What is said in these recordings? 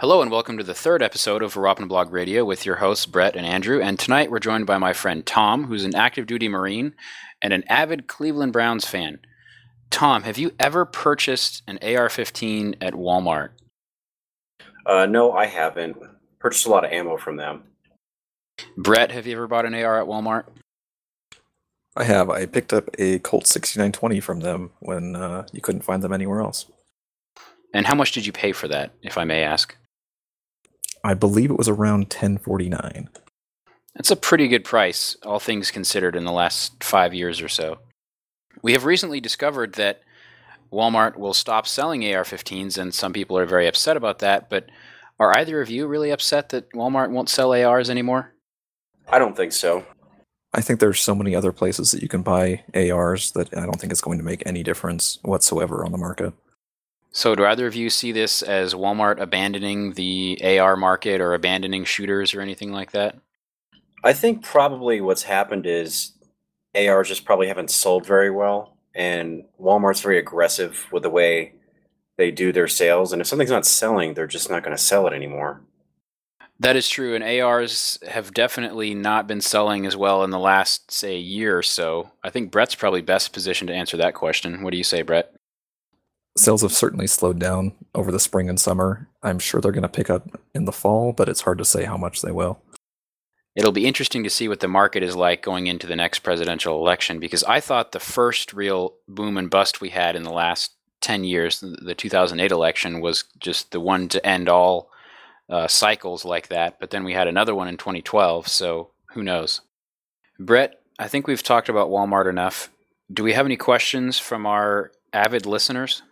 Hello and welcome to the third episode of Vuurwapen Blog Radio with your hosts Brett and Andrew. And tonight we're joined by my friend Tom, who's an active duty Marine and an avid Cleveland Browns fan. Tom, have you ever purchased an AR 15 at Walmart? Uh, no, I haven't. Purchased a lot of ammo from them. Brett, have you ever bought an AR at Walmart? I have. I picked up a Colt 6920 from them when uh, you couldn't find them anywhere else. And how much did you pay for that, if I may ask? I believe it was around 1049. That's a pretty good price, all things considered, in the last five years or so. We have recently discovered that Walmart will stop selling AR 15s, and some people are very upset about that. But are either of you really upset that Walmart won't sell ARs anymore? I don't think so. I think there's so many other places that you can buy ARs that I don't think it's going to make any difference whatsoever on the market. So, do either of you see this as Walmart abandoning the AR market or abandoning shooters or anything like that? I think probably what's happened is ARs just probably haven't sold very well, and Walmart's very aggressive with the way they do their sales. And if something's not selling, they're just not going to sell it anymore. That is true, and ARs have definitely not been selling as well in the last, say, year or so. I think Brett's probably best positioned to answer that question. What do you say, Brett? Sales have certainly slowed down over the spring and summer. I'm sure they're going to pick up in the fall, but it's hard to say how much they will. It'll be interesting to see what the market is like going into the next presidential election because I thought the first real boom and bust we had in the last 10 years, the 2008 election, was just the one to end all uh, cycles like that. But then we had another one in 2012, so who knows? Brett, I think we've talked about Walmart enough. Do we have any questions from our avid listeners?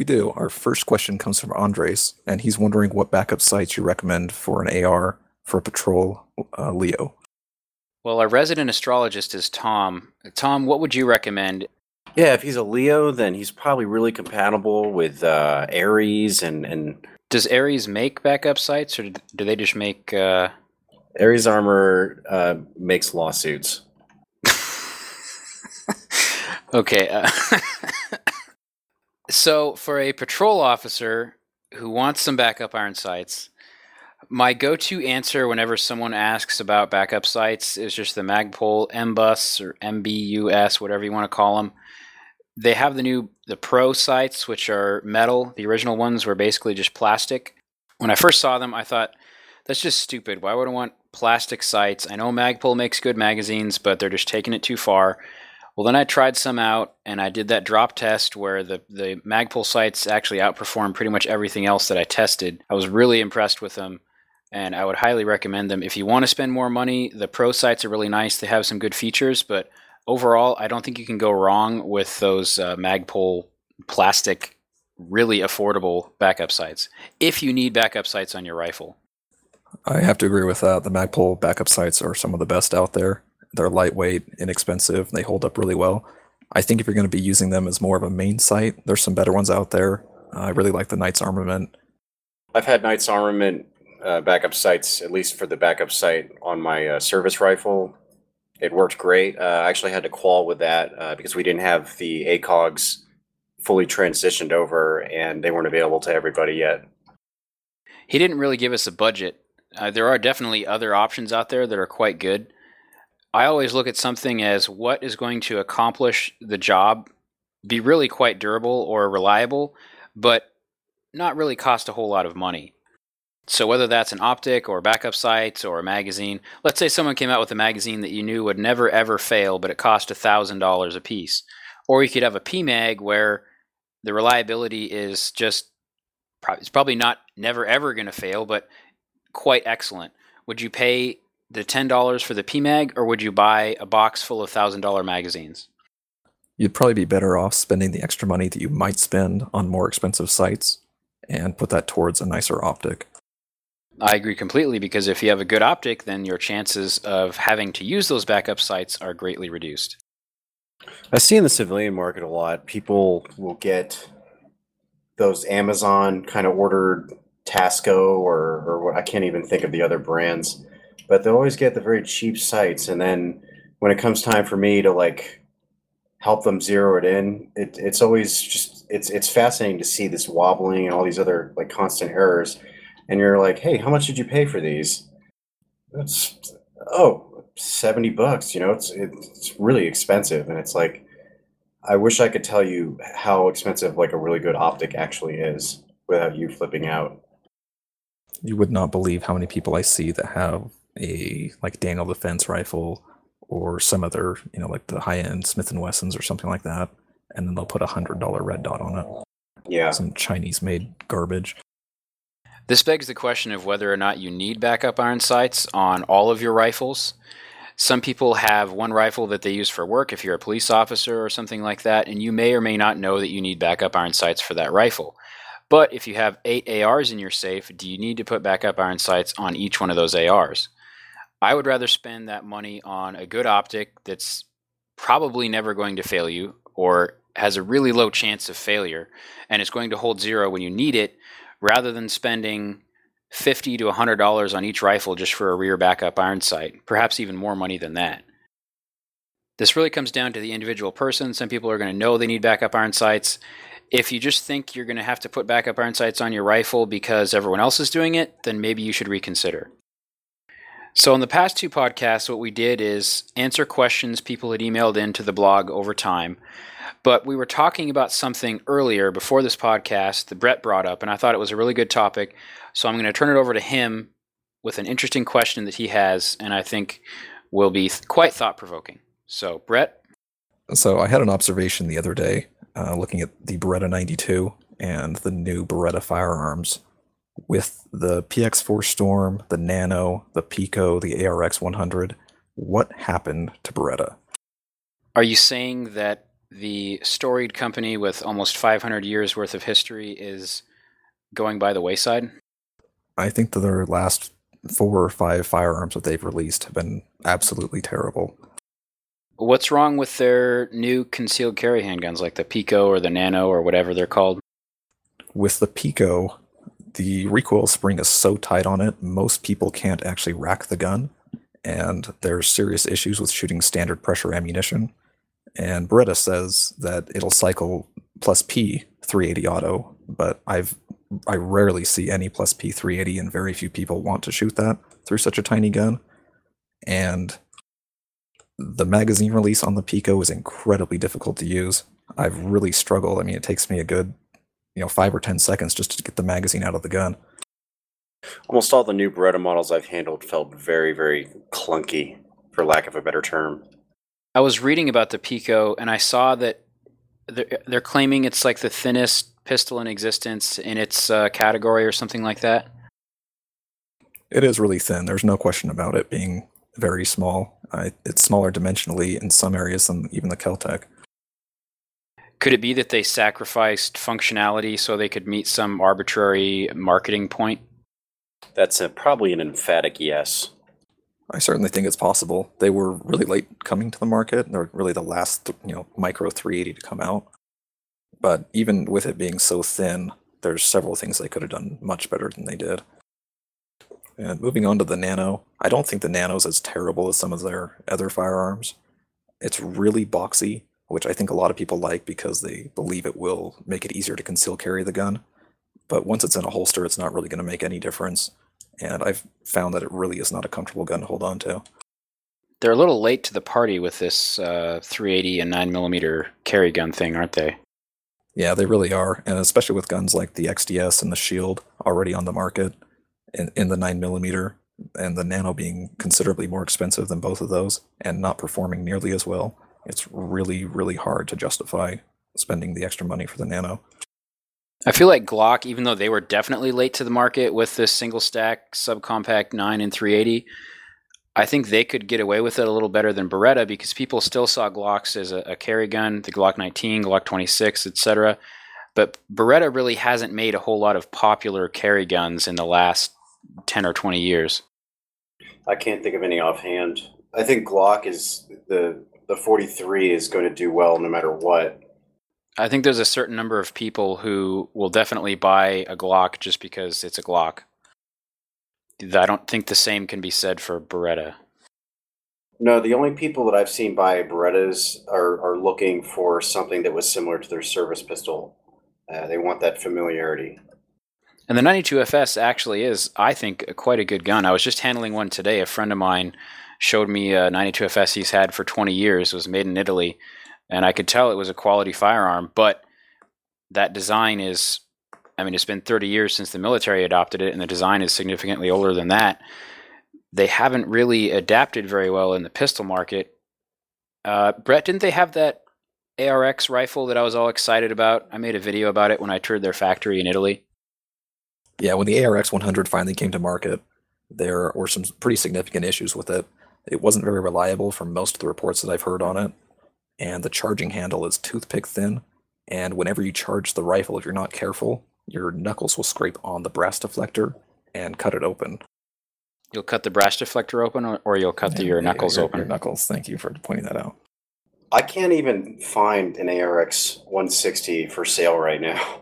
We do. Our first question comes from Andres, and he's wondering what backup sights you recommend for an AR for a patrol uh, Leo. Well, our resident astrologist is Tom. Tom, what would you recommend? Yeah, if he's a Leo, then he's probably really compatible with uh, Ares and, and. Does Aries make backup sights, or do they just make? Uh... Ares Armor uh, makes lawsuits. okay. Uh, so, for a patrol officer who wants some backup iron sights, my go-to answer whenever someone asks about backup sights is just the Magpul MBUS or MBUS, whatever you want to call them. They have the new the Pro sights, which are metal. The original ones were basically just plastic. When I first saw them, I thought that's just stupid. Why would I want plastic sights? I know Magpul makes good magazines, but they're just taking it too far. Well, then I tried some out, and I did that drop test where the the Magpul sights actually outperformed pretty much everything else that I tested. I was really impressed with them and I would highly recommend them. If you want to spend more money, the Pro sights are really nice. They have some good features, but overall, I don't think you can go wrong with those uh, Magpul plastic, really affordable backup sights. If you need backup sights on your rifle, I have to agree with that. The Magpul backup sights are some of the best out there. They're lightweight, inexpensive, they hold up really well. I think if you're going to be using them as more of a main sight, there's some better ones out there. Uh, I really like the Knights Armament. I've had Knights Armament uh, backup sights, at least for the backup sight on my uh, service rifle. It worked great. Uh, I actually had to qual with that uh, because we didn't have the ACOGs fully transitioned over and they weren't available to everybody yet. He didn't really give us a budget. Uh, there are definitely other options out there that are quite good. I always look at something as what is going to accomplish the job, be really quite durable or reliable, but not really cost a whole lot of money. So whether that's an optic or backup sights or a magazine, let's say someone came out with a magazine that you knew would never ever fail, but it cost thousand dollars a piece, or you could have a PMag where the reliability is just it's probably not never ever going to fail, but quite excellent. Would you pay the ten dollars for the PMag, or would you buy a box full of thousand dollar magazines? You'd probably be better off spending the extra money that you might spend on more expensive sights and put that towards a nicer optic. I agree completely because if you have a good optic, then your chances of having to use those backup sights are greatly reduced. I see in the civilian market a lot, people will get those Amazon kind of ordered Tasco or, or what I can't even think of the other brands, but they always get the very cheap sights. And then when it comes time for me to like help them zero it in. It, it's always just it's it's fascinating to see this wobbling and all these other like constant errors. And you're like, hey, how much did you pay for these? It's oh, 70 bucks. You know, it's it's really expensive, and it's like I wish I could tell you how expensive like a really good optic actually is without you flipping out. You would not believe how many people I see that have a like Daniel Defense rifle or some other, you know, like the high end Smith and Wessons or something like that, and then they'll put a hundred dollar red dot on it. Yeah. Some Chinese made garbage. This begs the question of whether or not you need backup iron sights on all of your rifles. Some people have one rifle that they use for work if you're a police officer or something like that, and you may or may not know that you need backup iron sights for that rifle. But if you have eight ARs in your safe, do you need to put backup iron sights on each one of those ARs? I would rather spend that money on a good optic that's probably never going to fail you or has a really low chance of failure and is going to hold zero when you need it rather than spending 50 to $100 on each rifle just for a rear backup iron sight, perhaps even more money than that. This really comes down to the individual person. Some people are going to know they need backup iron sights. If you just think you're going to have to put backup iron sights on your rifle because everyone else is doing it, then maybe you should reconsider. So, in the past two podcasts, what we did is answer questions people had emailed into the blog over time. But we were talking about something earlier before this podcast that Brett brought up, and I thought it was a really good topic. So, I'm going to turn it over to him with an interesting question that he has, and I think will be quite thought provoking. So, Brett? So I had an observation the other day uh, looking at the Beretta 92 and the new Beretta firearms with the PX4 Storm, the Nano, the Pico, the ARX 100. What happened to Beretta? Are you saying that the storied company with almost 500 years worth of history is going by the wayside? I think that their last four or five firearms that they've released have been absolutely terrible. What's wrong with their new concealed carry handguns like the Pico or the Nano or whatever they're called? With the Pico, the recoil spring is so tight on it, most people can't actually rack the gun, and there's serious issues with shooting standard pressure ammunition. And Beretta says that it'll cycle plus P 380 auto, but I've I rarely see any plus P 380, and very few people want to shoot that through such a tiny gun. And the magazine release on the Pico is incredibly difficult to use. I've really struggled. I mean, it takes me a good, you know, five or ten seconds just to get the magazine out of the gun. Almost all the new Beretta models I've handled felt very, very clunky, for lack of a better term. I was reading about the Pico and I saw that they're, they're claiming it's like the thinnest pistol in existence in its uh, category or something like that. It is really thin. There's no question about it being very small. Uh, it's smaller dimensionally in some areas than even the Keltec. Could it be that they sacrificed functionality so they could meet some arbitrary marketing point? That's a, probably an emphatic yes. I certainly think it's possible. They were really late coming to the market. They're really the last, you know, micro 380 to come out. But even with it being so thin, there's several things they could have done much better than they did. And moving on to the Nano, I don't think the Nano's as terrible as some of their other firearms. It's really boxy, which I think a lot of people like because they believe it will make it easier to conceal carry the gun. But once it's in a holster, it's not really going to make any difference. And I've found that it really is not a comfortable gun to hold on to. They're a little late to the party with this uh, 380 and 9mm carry gun thing, aren't they? Yeah, they really are. And especially with guns like the XDS and the Shield already on the market in, in the 9mm, and the Nano being considerably more expensive than both of those and not performing nearly as well, it's really, really hard to justify spending the extra money for the Nano. I feel like Glock, even though they were definitely late to the market with this single stack subcompact 9 and 380, I think they could get away with it a little better than Beretta because people still saw Glocks as a, a carry gun, the Glock 19, Glock 26, etc. But Beretta really hasn't made a whole lot of popular carry guns in the last 10 or 20 years. I can't think of any offhand. I think Glock is the the 43 is going to do well no matter what. I think there's a certain number of people who will definitely buy a Glock just because it's a Glock. I don't think the same can be said for Beretta. No, the only people that I've seen buy Berettas are, are looking for something that was similar to their service pistol. Uh, they want that familiarity. And the 92FS actually is, I think, quite a good gun. I was just handling one today. A friend of mine showed me a 92FS he's had for 20 years. It was made in Italy, and I could tell it was a quality firearm. But that design is, I mean, it's been 30 years since the military adopted it, and the design is significantly older than that they haven't really adapted very well in the pistol market. Uh, Brett, didn't they have that ARX rifle that I was all excited about? I made a video about it when I toured their factory in Italy. Yeah, when the ARX 100 finally came to market, there were some pretty significant issues with it. It wasn't very reliable from most of the reports that I've heard on it, and the charging handle is toothpick thin. And whenever you charge the rifle, if you're not careful, your knuckles will scrape on the brass deflector and cut it open. You'll cut the brass deflector open, or, or you'll cut the, your Yeah, knuckles your- open. Your knuckles. Thank you for pointing that out. I can't even find an ARX 160 for sale right now.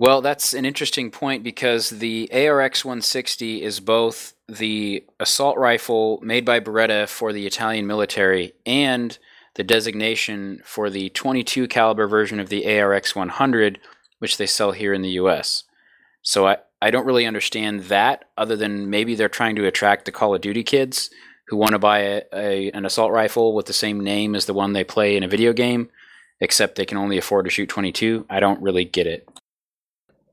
Well, that's an interesting point because the ARX 160 is both the assault rifle made by Beretta for the Italian military and the designation for the 22 caliber version of the ARX 100, which they sell here in the US. So I, I don't really understand that other than maybe they're trying to attract the Call of Duty kids who want to buy a, a, an assault rifle with the same name as the one they play in a video game, except they can only afford to shoot 22. I don't really get it.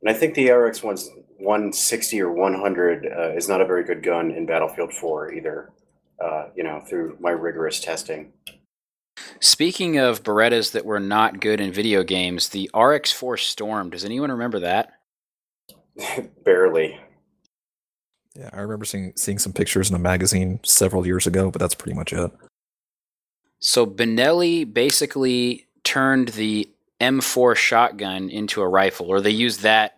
And I think the ARX 160 or 100 uh, is not a very good gun in Battlefield 4 either, uh, you know, through my rigorous testing. Speaking of Berettas that were not good in video games, the RX4 Storm, does anyone remember that? Barely. Yeah, I remember seeing seeing some pictures in a magazine several years ago, but that's pretty much it. So Benelli basically turned the M4 shotgun into a rifle, or they used that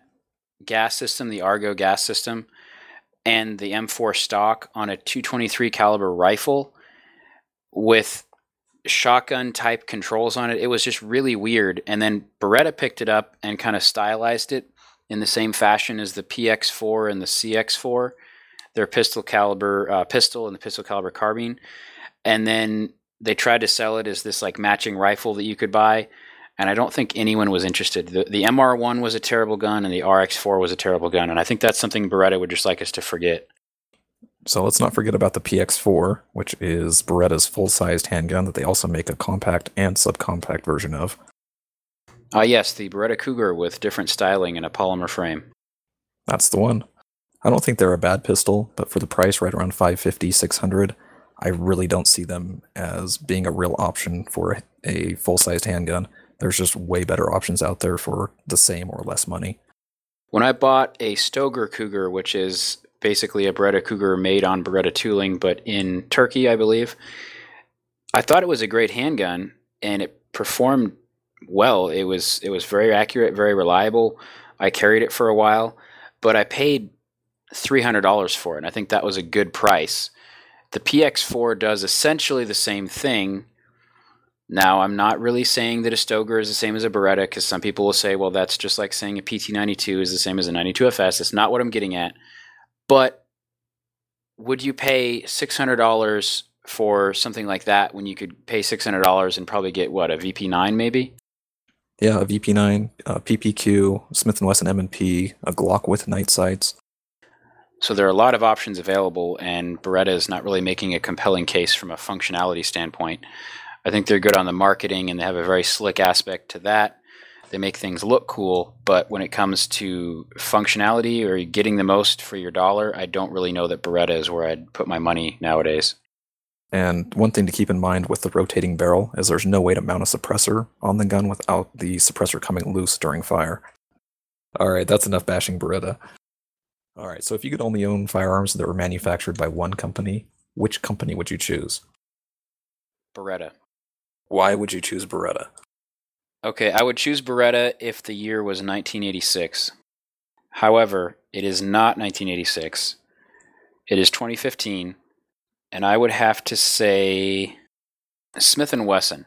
gas system, the Argo gas system, and the M4 stock on a 223 caliber rifle with shotgun type controls on it. It was just really weird. And then Beretta picked it up and kind of stylized it in the same fashion as the PX4 and the CX4, their pistol caliber uh, pistol and the pistol caliber carbine. And then they tried to sell it as this like matching rifle that you could buy. And I don't think anyone was interested. The, the MR1 was a terrible gun, and the RX4 was a terrible gun. And I think that's something Beretta would just like us to forget. So let's not forget about the PX4, which is Beretta's full-sized handgun that they also make a compact and subcompact version of. Ah, yes, the Beretta Cougar with different styling and a polymer frame. That's the one. I don't think they're a bad pistol, but for the price right around 550, 600, I really don't see them as being a real option for a, a full-sized handgun. There's just way better options out there for the same or less money. When I bought a Stoeger Cougar, which is basically a Beretta Cougar made on Beretta tooling, but in Turkey, I believe, I thought it was a great handgun, and it performed well. It was it was very accurate, very reliable. I carried it for a while, but I paid three hundred dollars for it, and I think that was a good price. The PX4 does essentially the same thing. Now, I'm not really saying that a Stoeger is the same as a Beretta because some people will say, well, that's just like saying a PT92 is the same as a 92FS. That's not what I'm getting at. But would you pay $600 for something like that when you could pay $600 and probably get what, a VP9 maybe? Yeah, a VP9, a PPQ, Smith & Wesson M&P, a Glock with night sights. So there are a lot of options available, and Beretta is not really making a compelling case from a functionality standpoint. I think they're good on the marketing, and they have a very slick aspect to that. They make things look cool, but when it comes to functionality or getting the most for your dollar, I don't really know that Beretta is where I'd put my money nowadays. And one thing to keep in mind with the rotating barrel is there's no way to mount a suppressor on the gun without the suppressor coming loose during fire. All right, that's enough bashing Beretta. All right, so if you could only own firearms that were manufactured by one company, which company would you choose? Beretta. Why would you choose Beretta? Okay, I would choose Beretta if the year was 1986. However, it is not 1986. It is 2015, and I would have to say Smith Wesson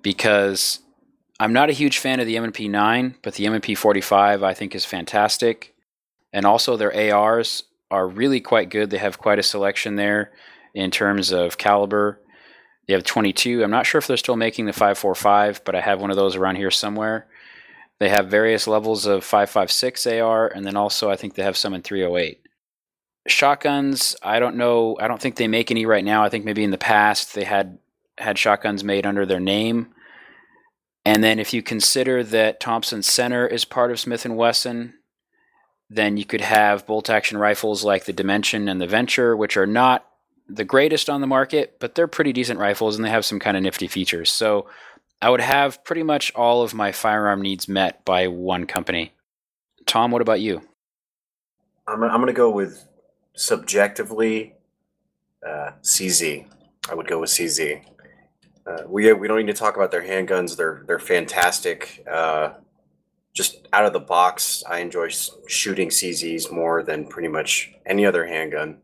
because I'm not a huge fan of the M&P 9, but the M&P 45 I think is fantastic, and also their ARs are really quite good. They have quite a selection there, in terms of caliber. They have 22. I'm not sure if they're still making the 545, but I have one of those around here somewhere. They have various levels of 556 AR, and then also I think they have some in 308. Shotguns, I don't know. I don't think they make any right now. I think maybe in the past they had had shotguns made under their name. And then if you consider that Thompson Center is part of Smith and Wesson, then you could have bolt action rifles like the Dimension and the Venture, which are not the greatest on the market, but they're pretty decent rifles and they have some kind of nifty features. So I would have pretty much all of my firearm needs met by one company. Tom, what about you? I'm, I'm going to go with subjectively uh, CZ. I would go with CZ. Uh, we we don't need to talk about their handguns. They're they're fantastic. Uh, just out of the box, I enjoy shooting CZs more than pretty much any other handgun.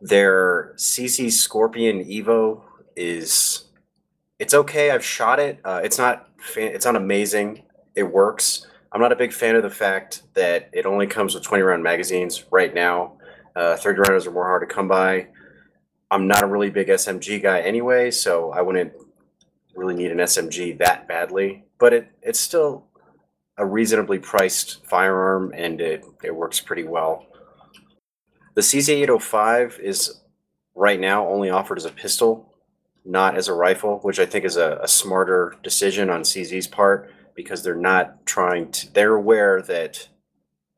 Their CZ Scorpion Evo is it's okay. I've shot it. Uh, it's not it's not amazing. It works. I'm not a big fan of the fact that it only comes with 20 round magazines right now. Uh, 30 rounders are more hard to come by. I'm not a really big SMG guy anyway, so I wouldn't really need an SMG that badly. But it it's still a reasonably priced firearm, and it it works pretty well. The CZ805 is right now only offered as a pistol, not as a rifle, which I think is a, a smarter decision on CZ's part because they're not trying to. They're aware that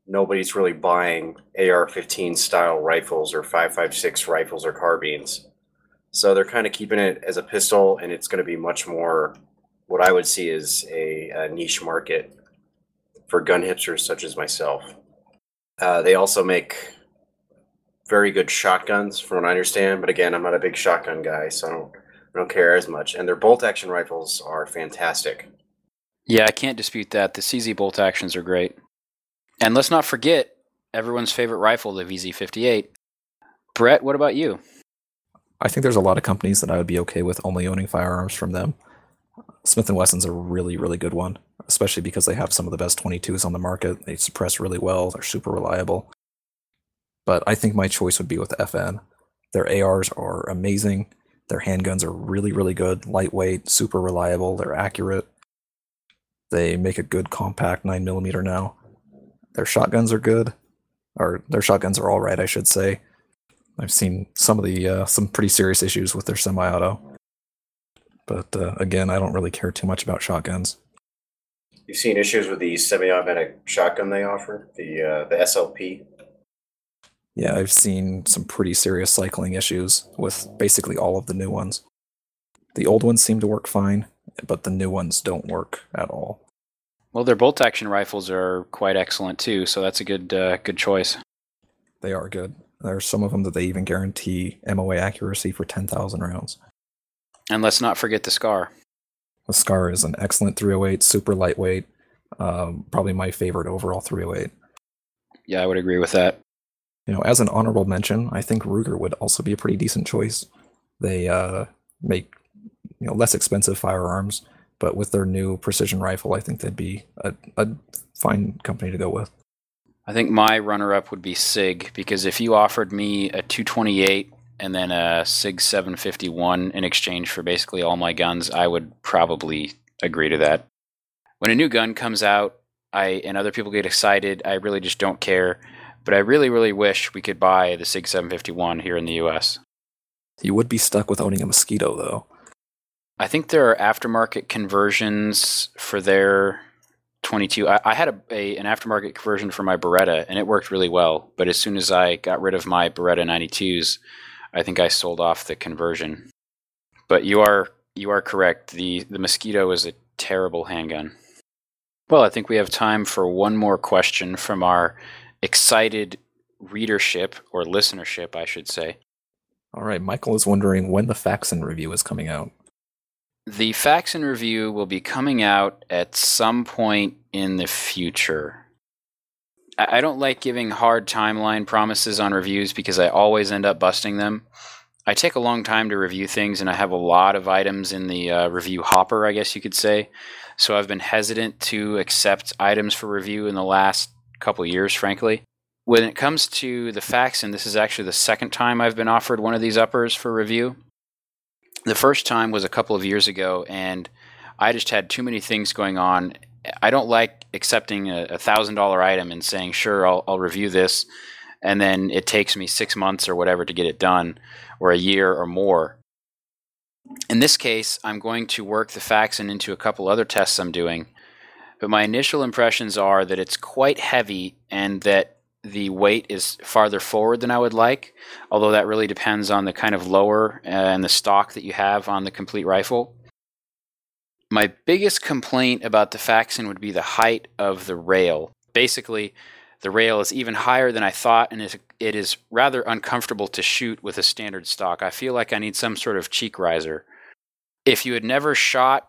nobody's really buying AR-15 style rifles or 5.56 rifles or carbines. So they're kind of keeping it as a pistol, and it's going to be much more what I would see as a, a niche market for gun hipsters such as myself. Uh, they also make very good shotguns, from what I understand. But again, I'm not a big shotgun guy, so I don't, I don't care as much. And their bolt action rifles are fantastic. Yeah, I can't dispute that. The CZ bolt actions are great. And let's not forget everyone's favorite rifle, the VZ58. Brett, what about you? I think there's a lot of companies that I would be okay with only owning firearms from them. Smith and Wesson's a really, really good one, especially because they have some of the best 22s on the market. They suppress really well. They're super reliable. But I think my choice would be with FN. Their ARs are amazing. Their handguns are really, really good, lightweight, super reliable. They're accurate. They make a good compact 9mm now. Their shotguns are good, or their shotguns are all right, I should say. I've seen some of the uh, some pretty serious issues with their semi-auto, but uh, again, I don't really care too much about shotguns. You've seen issues with the semi-automatic shotgun they offer, the uh, the SLP. Yeah, I've seen some pretty serious cycling issues with basically all of the new ones. The old ones seem to work fine, but the new ones don't work at all. Well, their bolt action rifles are quite excellent too, so that's a good uh, good choice. They are good. There's some of them that they even guarantee MOA accuracy for 10,000 rounds. And let's not forget the Scar. The Scar is an excellent 308, super lightweight, um, probably my favorite overall 308. Yeah, I would agree with that. You know, as an honorable mention, I think Ruger would also be a pretty decent choice. They uh, make you know less expensive firearms, but with their new precision rifle, I think they'd be a, a fine company to go with. I think my runner up would be SIG because if you offered me a 228 and then a SIG 751 in exchange for basically all my guns, I would probably agree to that. When a new gun comes out, I and other people get excited, I really just don't care. But I really, really wish we could buy the SIG 751 here in the US. You would be stuck with owning a Mosquito, though. I think there are aftermarket conversions for their 22. I, I had a, a, an aftermarket conversion for my Beretta, and it worked really well. But as soon as I got rid of my Beretta 92s, I think I sold off the conversion. But you are you are correct. the The Mosquito is a terrible handgun. Well, I think we have time for one more question from our excited readership or listenership, I should say. All right, Michael is wondering when the Faxon review is coming out. The Faxon review will be coming out at some point in the future. I don't like giving hard timeline promises on reviews because I always end up busting them. I take a long time to review things, and I have a lot of items in the uh, review hopper, I guess you could say. So I've been hesitant to accept items for review in the last couple years, frankly. when it comes to the Faxon, this is actually the second time I've been offered one of these uppers for review. The first time was a couple of years ago, and I just had too many things going on. I don't like accepting a thousand dollar item and saying, "Sure, I'll, I'll review this," and then it takes me six months or whatever to get it done, or a year or more. In this case, I'm going to work the Faxon into a couple other tests I'm doing, but my initial impressions are that it's quite heavy and that the weight is farther forward than I would like, although that really depends on the kind of lower uh, and the stock that you have on the complete rifle. My biggest complaint about the Faxon would be the height of the rail. Basically, the rail is even higher than I thought, and it is rather uncomfortable to shoot with a standard stock. I feel like I need some sort of cheek riser. If you had never shot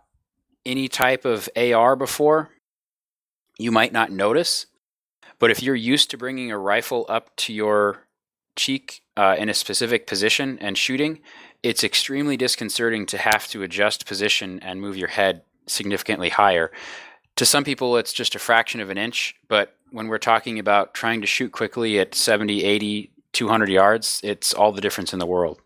any type of AR before, you might not notice but if you're used to bringing a rifle up to your cheek uh, in a specific position and shooting, it's extremely disconcerting to have to adjust position and move your head significantly higher. To some people, it's just a fraction of an inch, but when we're talking about trying to shoot quickly at 70, 80, 200 yards, it's all the difference in the world.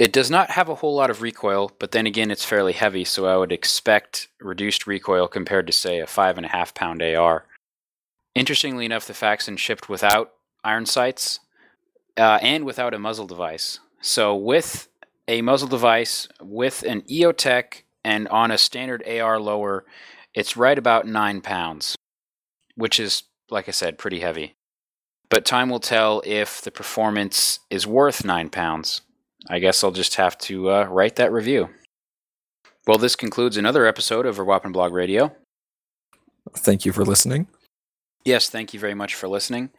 It does not have a whole lot of recoil, but then again, it's fairly heavy, so I would expect reduced recoil compared to, say, a five and a half pound AR. Interestingly enough, the Faxon shipped without iron sights uh, and without a muzzle device. So with a muzzle device, with an EOTech, and on a standard AR lower, it's right about nine pounds, which is, like I said, pretty heavy. But time will tell if the performance is worth nine pounds. I guess I'll just have to uh, write that review. Well, this concludes another episode of Vuurwapen Blog Radio. Thank you for listening. Yes, thank you very much for listening.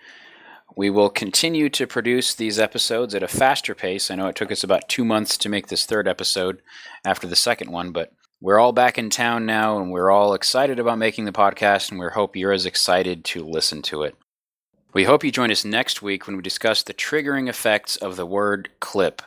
We will continue to produce these episodes at a faster pace. I know it took us about two months to make this third episode after the second one, but we're all back in town now and we're all excited about making the podcast, and we hope you're as excited to listen to it. We hope you join us next week when we discuss the triggering effects of the word clip.